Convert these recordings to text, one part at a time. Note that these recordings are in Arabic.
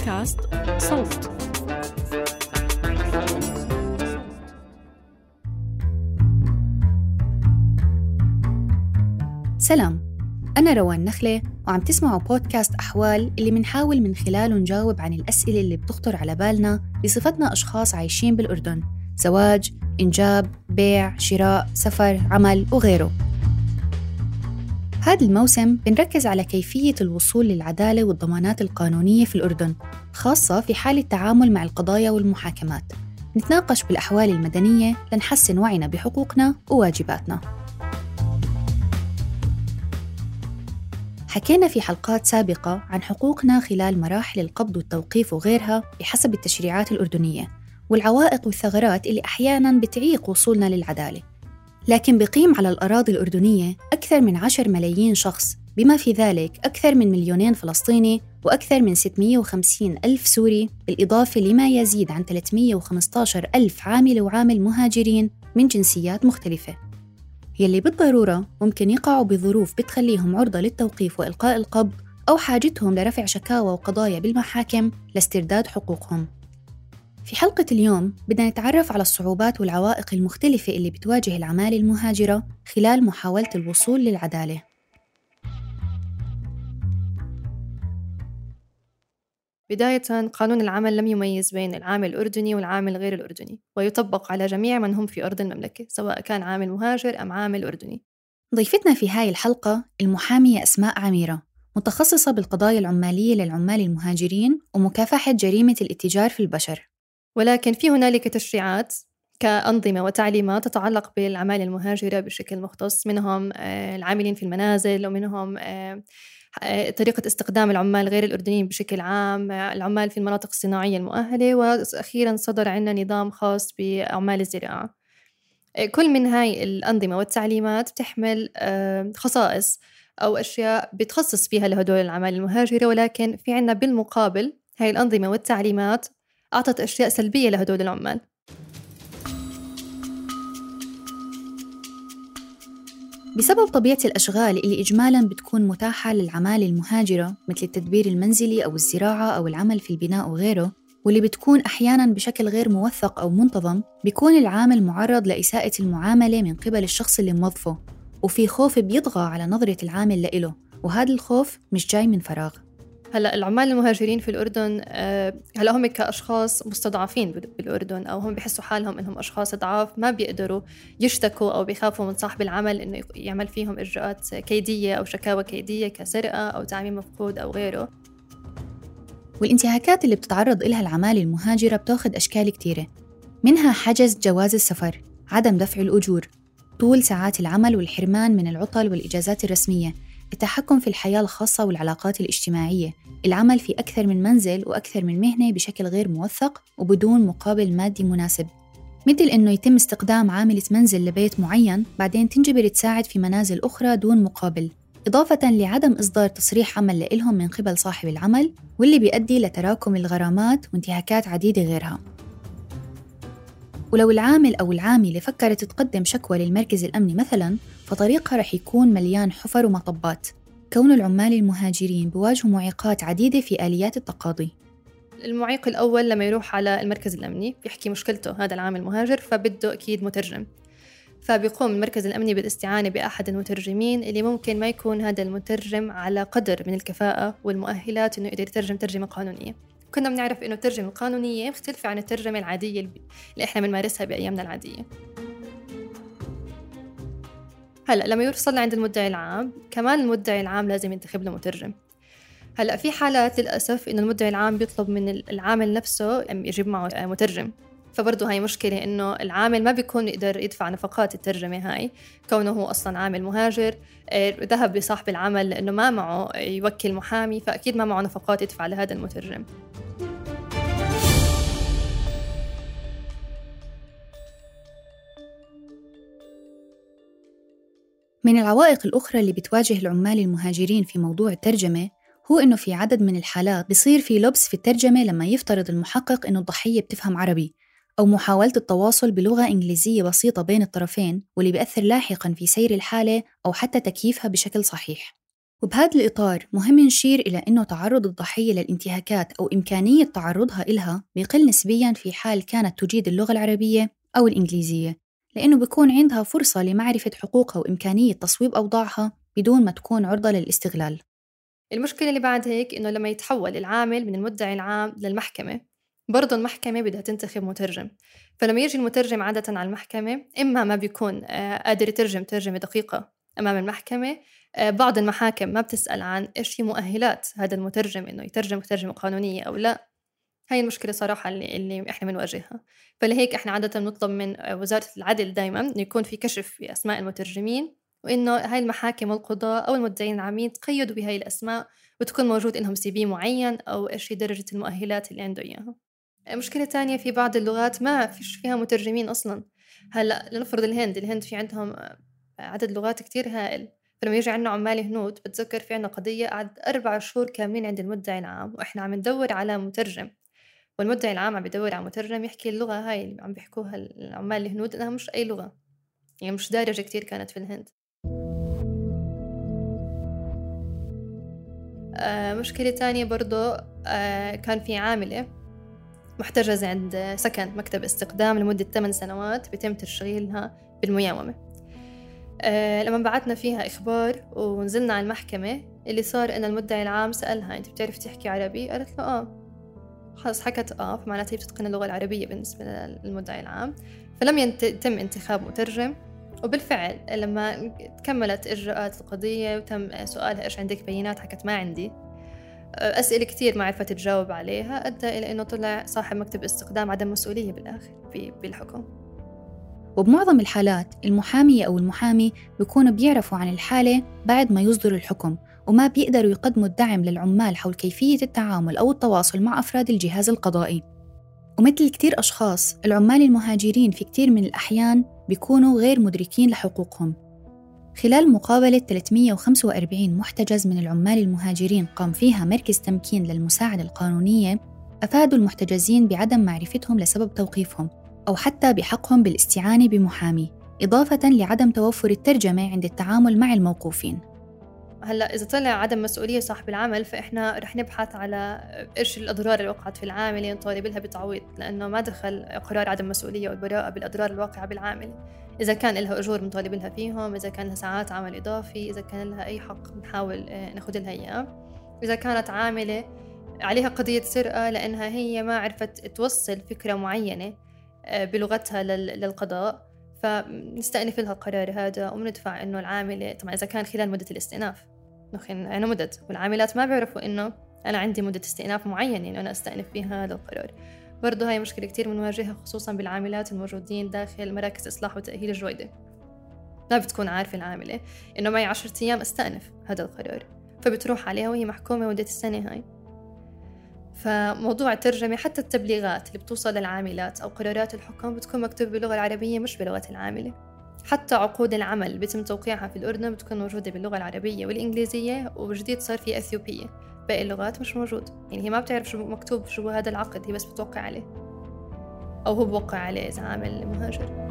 بودكاست صوت. سلام. أنا روان نخلة وعم تسمعوا بودكاست أحوال اللي منحاول من خلاله نجاوب عن الأسئلة اللي بتخطر على بالنا بصفتنا أشخاص عايشين بالأردن زواج، إنجاب، بيع، شراء، سفر، عمل وغيره. هذا الموسم بنركز على كيفية الوصول للعدالة والضمانات القانونية في الأردن خاصة في حال التعامل مع القضايا والمحاكمات. نتناقش بالأحوال المدنية لنحسن وعينا بحقوقنا وواجباتنا. حكينا في حلقات سابقة عن حقوقنا خلال مراحل القبض والتوقيف وغيرها بحسب التشريعات الأردنية والعوائق والثغرات اللي أحياناً بتعيق وصولنا للعدالة. لكن بقيم على الأراضي الأردنية أكثر من 10 ملايين شخص بما في ذلك أكثر من مليونين فلسطيني وأكثر من 650 ألف سوري بالإضافة لما يزيد عن 315 ألف عامل وعامل مهاجرين من جنسيات مختلفة. يلي بالضرورة ممكن يقعوا بظروف بتخليهم عرضة للتوقيف وإلقاء القبض أو حاجتهم لرفع شكاوى وقضايا بالمحاكم لاسترداد حقوقهم. في حلقة اليوم بدنا نتعرف على الصعوبات والعوائق المختلفة اللي بتواجه العمالة المهاجرة خلال محاولة الوصول للعدالة. بداية قانون العمل لم يميز بين العامل الأردني والعامل غير الأردني ويطبق على جميع من هم في أرض المملكة سواء كان عامل مهاجر أم عامل أردني. ضيفتنا في هاي الحلقة المحامية أسماء عميرة متخصصة بالقضايا العمالية للعمال المهاجرين ومكافحة جريمة الاتجار في البشر. ولكن في هنالك تشريعات كأنظمة وتعليمات تتعلق بالعمالة المهاجرة بشكل مختص منهم آه، العاملين في المنازل ومنهم آه، آه، طريقة استخدام العمال غير الأردنيين بشكل عام العمال في المناطق الصناعية المؤهلة وأخيرا صدر عندنا نظام خاص بعمال الزراعة. كل من هاي الأنظمة والتعليمات بتحمل خصائص أو أشياء بتخصص فيها لهدول العمال المهاجرة ولكن في عنا بالمقابل هاي الأنظمة والتعليمات أعطت أشياء سلبية لهدول العمال. بسبب طبيعة الأشغال اللي إجمالاً بتكون متاحة للعمالة المهاجرة مثل التدبير المنزلي أو الزراعة أو العمل في البناء وغيره واللي بتكون أحياناً بشكل غير موثق أو منتظم بيكون العامل معرض لإساءة المعاملة من قبل الشخص اللي موظفه وفي خوف بيطغى على نظرة العامل لإله وهذا الخوف مش جاي من فراغ. هلا العمال المهاجرين في الأردن آه، هلا هم كأشخاص مستضعفين بالأردن أو هم بحسوا حالهم إنهم أشخاص ضعاف ما بيقدروا يشتكوا أو بيخافوا من صاحب العمل إنه يعمل فيهم إجراءات كيدية أو شكاوى كيدية كسرقة أو تعميم مفقود أو غيره. والانتهاكات اللي بتتعرض لها العمالة المهاجرة بتاخذ أشكال كتيرة منها حجز جواز السفر عدم دفع الأجور طول ساعات العمل والحرمان من العطل والإجازات الرسمية التحكم في الحياة الخاصة والعلاقات الاجتماعية. العمل في أكثر من منزل وأكثر من مهنة بشكل غير موثق وبدون مقابل مادي مناسب. مثل إنه يتم استخدام عاملة منزل لبيت معين بعدين تنجبر تساعد في منازل أخرى دون مقابل. إضافة لعدم إصدار تصريح عمل لإلهم من قبل صاحب العمل واللي بيؤدي لتراكم الغرامات وانتهاكات عديدة غيرها. ولو العامل أو العاملة فكرت تقدم شكوى للمركز الأمني مثلا فطريقها رح يكون مليان حفر ومطبات. كون العمال المهاجرين بواجهوا معيقات عديدة في آليات التقاضي. المعيق الأول لما يروح على المركز الأمني بيحكي مشكلته هذا العامل المهاجر فبده أكيد مترجم. فبيقوم المركز الأمني بالاستعانة بأحد المترجمين اللي ممكن ما يكون هذا المترجم على قدر من الكفاءة والمؤهلات إنه يقدر يترجم ترجمة قانونية. كنا بنعرف إنه الترجمة القانونية مختلفة عن الترجمة العادية اللي إحنا بنمارسها بأيامنا العادية. هلا لما يوصل عند المدعي العام كمان المدعي العام لازم ينتخب له مترجم هلا في حالات للأسف إنه المدعي العام بيطلب من العامل نفسه يجيب معه مترجم فبرضه هاي مشكلة إنه العامل ما بيكون يقدر يدفع نفقات الترجمة هاي. كونه هو أصلا عامل مهاجر آه، ذهب لصاحب العمل لأنه ما معه يوكل محامي فأكيد ما معه نفقات يدفع لهذا المترجم من العوائق الأخرى اللي بتواجه العمال المهاجرين في موضوع الترجمة هو إنه في عدد من الحالات بصير في لبس في الترجمة لما يفترض المحقق إنه الضحية بتفهم عربي أو محاولة التواصل بلغة إنجليزية بسيطة بين الطرفين واللي بيأثر لاحقا في سير الحالة أو حتى تكييفها بشكل صحيح. وبهذا الإطار مهم نشير إلى أنه تعرض الضحية للانتهاكات أو إمكانية تعرضها إلها بيقل نسبياً في حال كانت تجيد اللغة العربية أو الإنجليزية. لأنه بيكون عندها فرصة لمعرفة حقوقها وإمكانية تصويب أوضاعها بدون ما تكون عرضة للاستغلال. المشكلة اللي بعد هيك إنه لما يتحول العامل من المدعي العام للمحكمة برضه المحكمة بدها تنتخب مترجم. فلما يجي المترجم عادة على المحكمة إما ما بيكون آه، قادر يترجم ترجمة دقيقة أمام المحكمة آه، بعض المحاكم ما بتسأل عن إيش هي مؤهلات هذا المترجم إنه يترجم ترجمة قانونية أو لا. هاي المشكلة صراحة اللي, اللي إحنا بنواجهها. فلهيك إحنا عادة نطلب من وزارة العدل دائما إنه يكون في كشف في أسماء المترجمين وإنه هاي المحاكم والقضاء أو المدعين العامين تقيدوا بهاي الأسماء وتكون موجود إلهم CV معين أو إيش هي درجة المؤهلات اللي عنده إياها. مشكلة تانية في بعض اللغات ما فيش فيها مترجمين أصلا. هلأ لنفرض الهند الهند في عندهم عدد لغات كتير هائل. فلما يجي عنا عمال هنود بتذكر في عنا قضية قعد أربع شهور كاملين عند المدعي العام وإحنا عم ندور على مترجم. والمدعي العام عم بدور على مترجم يحكي اللغة هاي اللي عم بيحكوها العمال الهنود إنها مش أي لغة. يعني مش دارجة كتير كانت في الهند. آه مشكلة تانية برضو آه كان في عاملة محتجزة عند سكن مكتب استقدام لمدة 8 سنوات بيتم تشغيلها بالمياومة آه لما بعتنا فيها إخبار ونزلنا على المحكمة اللي صار إن المدعي العام سألها أنت بتعرف تحكي عربي؟ قالت له آه. خلص حكت آه فمعناتها هي بتتقن اللغة العربية بالنسبة للمدعي العام. فلم يتم انتخاب مترجم. وبالفعل لما كملت إجراءات القضية وتم سؤالها إيش عندك بينات حكت ما عندي. أسئلة كثير ما عرفت تجاوب عليها أدى إلى أنه طلع صاحب مكتب استقدام عدم مسؤولية بالآخر بالحكم. وبمعظم الحالات المحامية أو المحامي بيكونوا بيعرفوا عن الحالة بعد ما يصدر الحكم. وما بيقدروا يقدموا الدعم للعمال حول كيفية التعامل أو التواصل مع أفراد الجهاز القضائي. ومثل كتير أشخاص العمال المهاجرين في كتير من الأحيان بيكونوا غير مدركين لحقوقهم. خلال مقابلة 345 محتجز من العمال المهاجرين قام فيها مركز تمكين للمساعدة القانونية أفادوا المحتجزين بعدم معرفتهم لسبب توقيفهم أو حتى بحقهم بالاستعانة بمحامي إضافة لعدم توفر الترجمة عند التعامل مع الموقوفين. هلا إذا طلع عدم مسؤولية صاحب العمل فإحنا رح نبحث على إيش الأضرار اللي وقعت في العامل نطالب لها بتعويض لأنه ما دخل قرار عدم مسؤولية والبراءة بالأضرار الواقعة بالعامل إذا كان لها أجور بنطالب لها فيهم إذا كان لها ساعات عمل إضافي إذا كان لها أي حق بنحاول آه، ناخذ لها إياه. إذا كانت عاملة عليها قضية سرقة لأنها هي ما عرفت توصل فكرة معينة آه، بلغتها للقضاء فنستأنف لها القرار هذا وبندفع إنه العاملة طبعا إذا كان خلال مدة الاستئناف. نخن مدد والعاملات ما بيعرفوا إنه أنا عندي مدة استئناف معينة إنه أنا أستأنف فيها هذا القرار. برضه هاي مشكلة كتير بنواجهها خصوصا بالعاملات الموجودين داخل مراكز إصلاح وتأهيل الجويدة ما بتكون عارفة العاملة إنه معي عشرة أيام أستأنف هذا القرار فبتروح عليها وهي محكومة مدة السنة هاي. فموضوع الترجمة حتى التبليغات اللي بتوصل للعاملات أو قرارات الحكم بتكون مكتوبة باللغة العربية مش بلغة العاملة. حتى عقود العمل اللي بيتم توقيعها في الأردن بتكون موجودة باللغة العربية والإنجليزية وجديد صار في أثيوبية. باقي اللغات مش موجود. يعني هي ما بتعرف شو مكتوب شو هذا العقد هي بس بتوقع عليه. أو هو بوقع عليه إذا عامل مهاجر.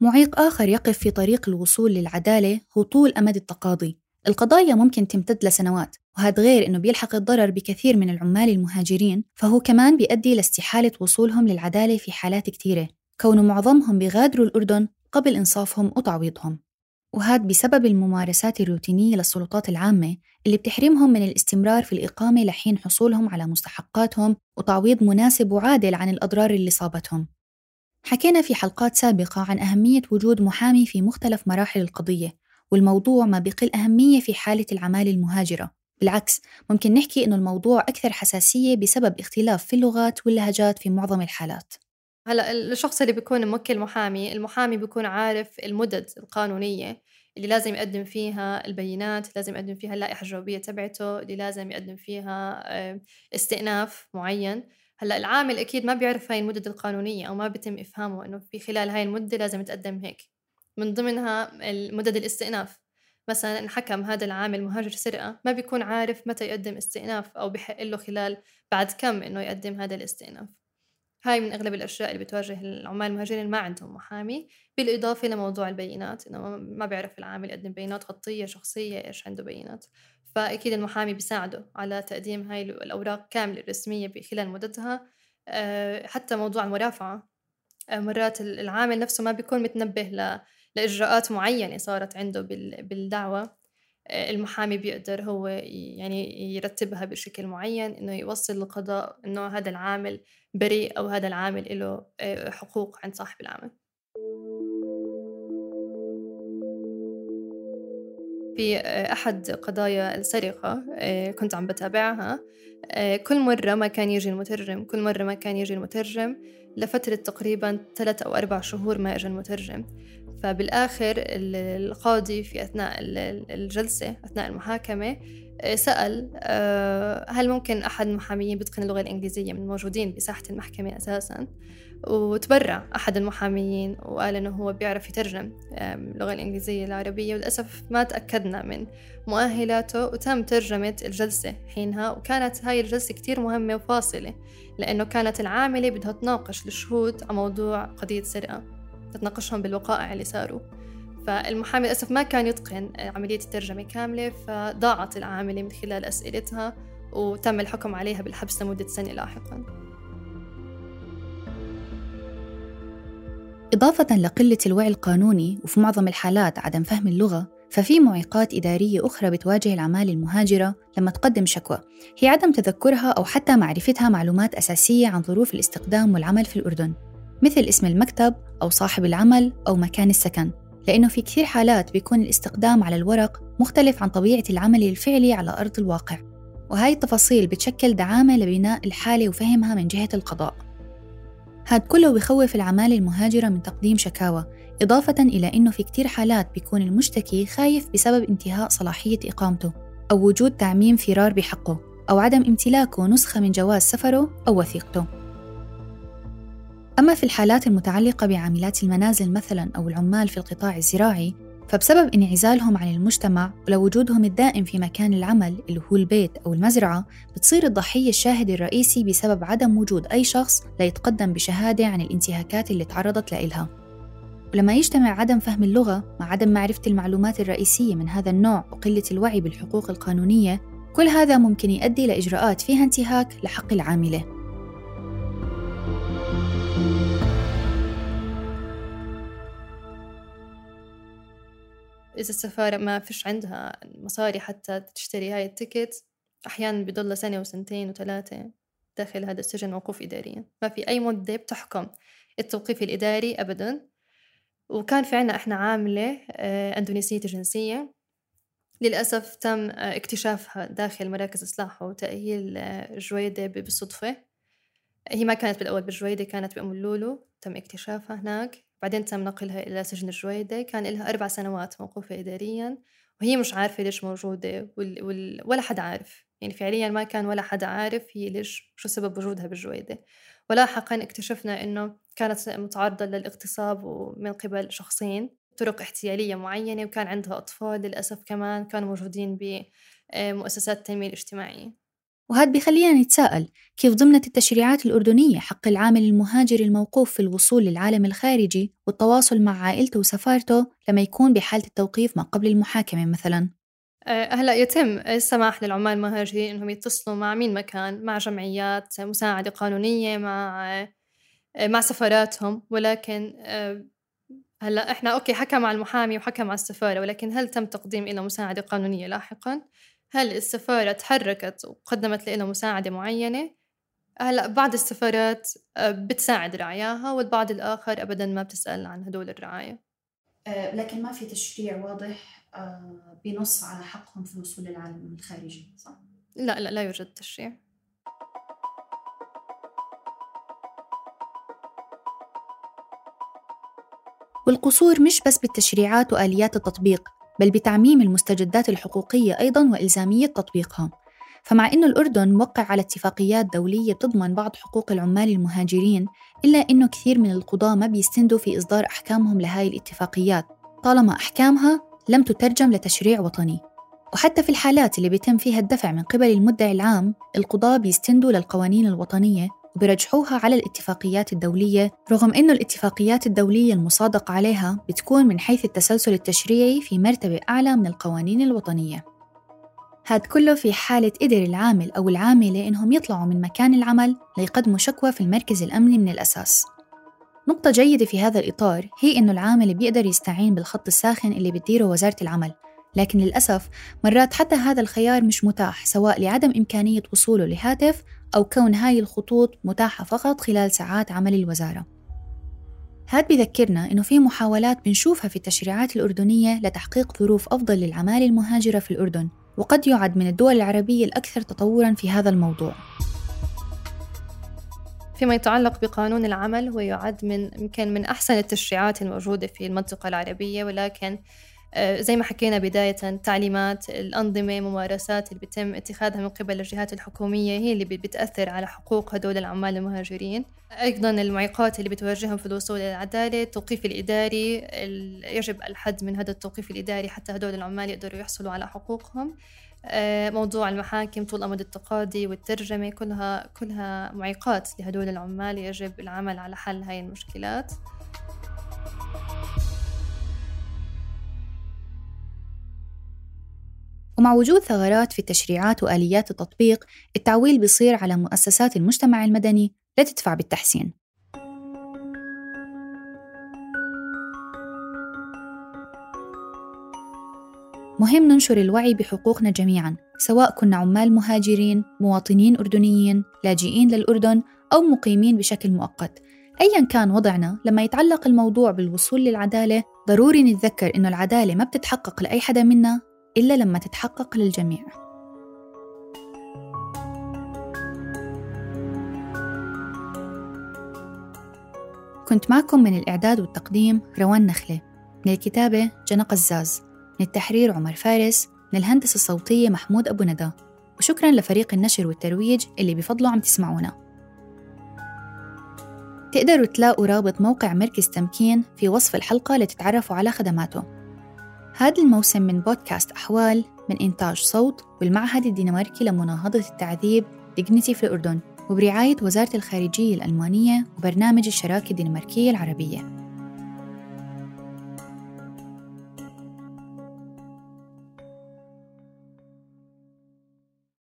معيق آخر يقف في طريق الوصول للعدالة هو طول أمد التقاضي. القضايا ممكن تمتد لسنوات وهذا غير أنه بيلحق الضرر بكثير من العمال المهاجرين فهو كمان بيؤدي لاستحالة وصولهم للعدالة في حالات كثيرة. كون معظمهم بيغادروا الأردن قبل إنصافهم وتعويضهم. وهذا بسبب الممارسات الروتينية للسلطات العامة اللي بتحرمهم من الاستمرار في الإقامة لحين حصولهم على مستحقاتهم وتعويض مناسب وعادل عن الأضرار اللي صابتهم. حكينا في حلقات سابقة عن أهمية وجود محامي في مختلف مراحل القضية والموضوع ما بقل أهمية في حالة العمالة المهاجرة. بالعكس ممكن نحكي إنه الموضوع أكثر حساسية بسبب اختلاف في اللغات واللهجات في معظم الحالات. هلا الشخص اللي بيكون موكل محامي المحامي بيكون عارف المدد القانونية اللي لازم يقدم فيها البينات لازم يقدم فيها اللائحة الجوابية تبعته اللي لازم يقدم فيها استئناف معين. هلا العامل أكيد ما بيعرف هاي المدد القانونية أو ما بيتم إفهامه إنه في خلال هاي المدة لازم تقدم هيك. من ضمنها مدد الاستئناف. مثلا حكم هذا العامل مهاجر سرقة ما بيكون عارف متى يقدم استئناف أو بحق له خلال بعد كم إنه يقدم هذا الاستئناف. هاي من أغلب الأشياء اللي بتواجه العمال المهاجرين ما عندهم محامي بالإضافة لموضوع البينات إنه ما بيعرف العامل يقدم بيانات خطية شخصية إيش عنده بيانات. فأكيد المحامي بيساعده على تقديم هاي الأوراق كاملة الرسمية خلال مدتها آه، حتى موضوع المرافعة. آه، مرات العامل نفسه ما بيكون متنبه لإجراءات معينة صارت عنده بالدعوة آه، المحامي بيقدر هو يعني يرتبها بشكل معين إنه يوصل للقضاء إنه هذا العامل بريء أو هذا العامل له حقوق عند صاحب العمل. في أحد قضايا السرقة كنت عم بتابعها كل مرة ما كان يجي المترجم كل مرة ما كان يجي المترجم لفترة تقريبا ثلاث أو أربع شهور ما إجا المترجم. فبالآخر القاضي في أثناء الجلسة أثناء المحاكمة سأل هل ممكن أحد المحاميين بيتقن اللغة الإنجليزية من الموجودين بساحة المحكمة أساساً؟ وتبرع أحد المحاميين وقال إنه هو بيعرف يترجم اللغة الإنجليزية العربية وللأسف ما تأكدنا من مؤهلاته وتم ترجمة الجلسة حينها وكانت هاي الجلسة كتير مهمة وفاصلة لأنه كانت العاملة بدها تناقش الشهود على موضوع قضية سرقة. تتناقشهم بالوقائع اللي صاروا. فالمحامي للأسف ما كان يتقن عملية الترجمة كاملة فضاعت العاملة من خلال أسئلتها وتم الحكم عليها بالحبس لمدة سنة لاحقاً. إضافة لقلة الوعي القانوني وفي معظم الحالات عدم فهم اللغة ففي معيقات إدارية أخرى بتواجه العمالة المهاجرة لما تقدم شكوى. هي عدم تذكرها أو حتى معرفتها معلومات أساسية عن ظروف الاستخدام والعمل في الأردن. مثل اسم المكتب أو صاحب العمل أو مكان السكن لأنه في كثير حالات بيكون الاستخدام على الورق مختلف عن طبيعة العمل الفعلي على أرض الواقع. وهاي التفاصيل بتشكل دعامة لبناء الحالة وفهمها من جهة القضاء. هاد كله بخوف العمالة المهاجرة من تقديم شكاوى إضافة إلى أنه في كتير حالات بيكون المشتكي خايف بسبب انتهاء صلاحية إقامته أو وجود تعميم فرار بحقه أو عدم امتلاكه نسخة من جواز سفره أو وثيقته. أما في الحالات المتعلقة بعاملات المنازل مثلا أو العمال في القطاع الزراعي فبسبب انعزالهم عن المجتمع ولوجودهم الدائم في مكان العمل اللي هو البيت أو المزرعة بتصير الضحية الشاهد الرئيسي بسبب عدم وجود أي شخص ليتقدم بشهادة عن الانتهاكات اللي تعرضت لإلها. ولما يجتمع عدم فهم اللغة مع عدم معرفة المعلومات الرئيسية من هذا النوع وقلة الوعي بالحقوق القانونية كل هذا ممكن يؤدي لإجراءات فيها انتهاك لحق العاملة. إذا السفارة ما فيش عندها مصاري حتى تشتري هاي التيكت أحيانا بضل سنة وسنتين وثلاثة داخل هذا السجن موقوف إداريا. ما في أي مدة بتحكم التوقيف الإداري أبدا. وكان في عنا إحنا عاملة آه، أندونيسية جنسية. للأسف تم آه، اكتشافها داخل مراكز إصلاح وتأهيل آه، جويدة بالصدفة. هي ما كانت بالأول بالجويدة كانت بأم اللولو. تم اكتشافها هناك. بعدين تم نقلها إلى سجن الجويدة. كان لها أربع سنوات موقوفة إداريا وهي مش عارفة ليش موجودة وال... وال... ولا حدا عارف. يعني فعليا ما كان ولا حدا عارف هي ليش شو سبب وجودها بالجويدة. ولاحقا اكتشفنا إنه كانت متعرضة للاغتصاب من قبل شخصين طرق احتيالية معينة وكان عندها أطفال للأسف كمان كانوا موجودين بمؤسسات التنمية الاجتماعية. وهذا بخلينا نتساءل كيف ضمنت التشريعات الأردنية حق العامل المهاجر الموقوف في الوصول للعالم الخارجي والتواصل مع عائلته وسفارته لما يكون بحالة التوقيف ما قبل المحاكمة مثلا؟ أه، هلا يتم السماح للعمال المهاجرين إنهم يتصلوا مع مين مكان مع جمعيات مساعدة قانونية مع أه، مع سفاراتهم. ولكن أه، هلا إحنا أوكي حكى مع المحامي وحكى مع السفارة ولكن هل تم تقديم له مساعدة قانونية لاحقا؟ هل السفارة تحركت وقدمت لنا مساعدة معينة؟ هلأ بعض السفارات آه، بتساعد رعاياها والبعض الآخر أبدا ما بتسأل عن هدول الرعاية. آه، لكن ما في تشريع واضح آه، بنص على حقهم في الوصول للعالم الخارجي صح؟ لا لا لا يوجد تشريع. والقصور مش بس بالتشريعات وآليات التطبيق. بل بتعميم المستجدات الحقوقية أيضا وإلزامية تطبيقها. فمع أن الأردن موقع على اتفاقيات دولية بتضمن بعض حقوق العمال المهاجرين إلا أنه كثير من القضاة ما بيستندوا في إصدار أحكامهم لهاي الاتفاقيات. طالما أحكامها لم تترجم لتشريع وطني. وحتى في الحالات اللي بيتم فيها الدفع من قبل المدعي العام القضاة بيستندوا للقوانين الوطنية وبرجحوها على الاتفاقيات الدولية رغم أنه الاتفاقيات الدولية المصادق عليها بتكون من حيث التسلسل التشريعي في مرتبة أعلى من القوانين الوطنية. هاد كله في حالة قدر العامل أو العاملة إنهم يطلعوا من مكان العمل ليقدموا شكوى في المركز الأمني من الأساس. نقطة جيدة في هذا الإطار هي إنه العامل بيقدر يستعين بالخط الساخن اللي بتديره وزارة العمل لكن للأسف مرات حتى هذا الخيار مش متاح سواء لعدم إمكانية وصوله لهاتف أو كون هاي الخطوط متاحة فقط خلال ساعات عمل الوزارة. هاد بذكرنا إنه في محاولات بنشوفها في التشريعات الأردنية لتحقيق ظروف أفضل للعمالة المهاجرة في الأردن وقد يعد من الدول العربية الأكثر تطورا في هذا الموضوع. فيما يتعلق بقانون العمل هو يعد من يمكن من أحسن التشريعات الموجودة في المنطقة العربية ولكن زي ما حكينا بداية تعليمات الأنظمة ممارسات اللي بيتم اتخاذها من قبل الجهات الحكومية هي اللي بتأثر على حقوق هدول العمال المهاجرين. أيضا المعيقات اللي بتواجههم في الوصول إلى العدالة التوقيف الإداري يجب الحد من هذا التوقيف الإداري حتى هدول العمال يقدروا يحصلوا على حقوقهم. آه، موضوع المحاكم طول أمد التقاضي والترجمة كلها كلها معيقات لهدول العمال يجب العمل على حل هاي المشكلات. ومع وجود ثغرات في التشريعات وآليات التطبيق التعويل بيصير على مؤسسات المجتمع المدني لتدفع بالتحسين. مهم ننشر الوعي بحقوقنا جميعا سواء كنا عمال مهاجرين مواطنين أردنيين لاجئين للأردن أو مقيمين بشكل مؤقت. أيا كان وضعنا لما يتعلق الموضوع بالوصول للعدالة ضروري نتذكر إنه العدالة ما بتتحقق لأي حدا منا. إلا لما تتحقق للجميع. كنت معكم من الإعداد والتقديم روان نخلة من الكتابة جنى قزاز من التحرير عمر فارس من الهندسة الصوتية محمود أبو ندى. وشكرا لفريق النشر والترويج اللي بفضله عم تسمعونا. تقدروا تلاقوا رابط موقع مركز تمكين في وصف الحلقة لتتعرفوا على خدماته. هذا الموسم من بودكاست أحوال من إنتاج صوت والمعهد الدنماركي لمناهضة التعذيب ديجنيتي في الأردن وبرعاية وزارة الخارجية الألمانية وبرنامج الشراكة الدنماركية العربية.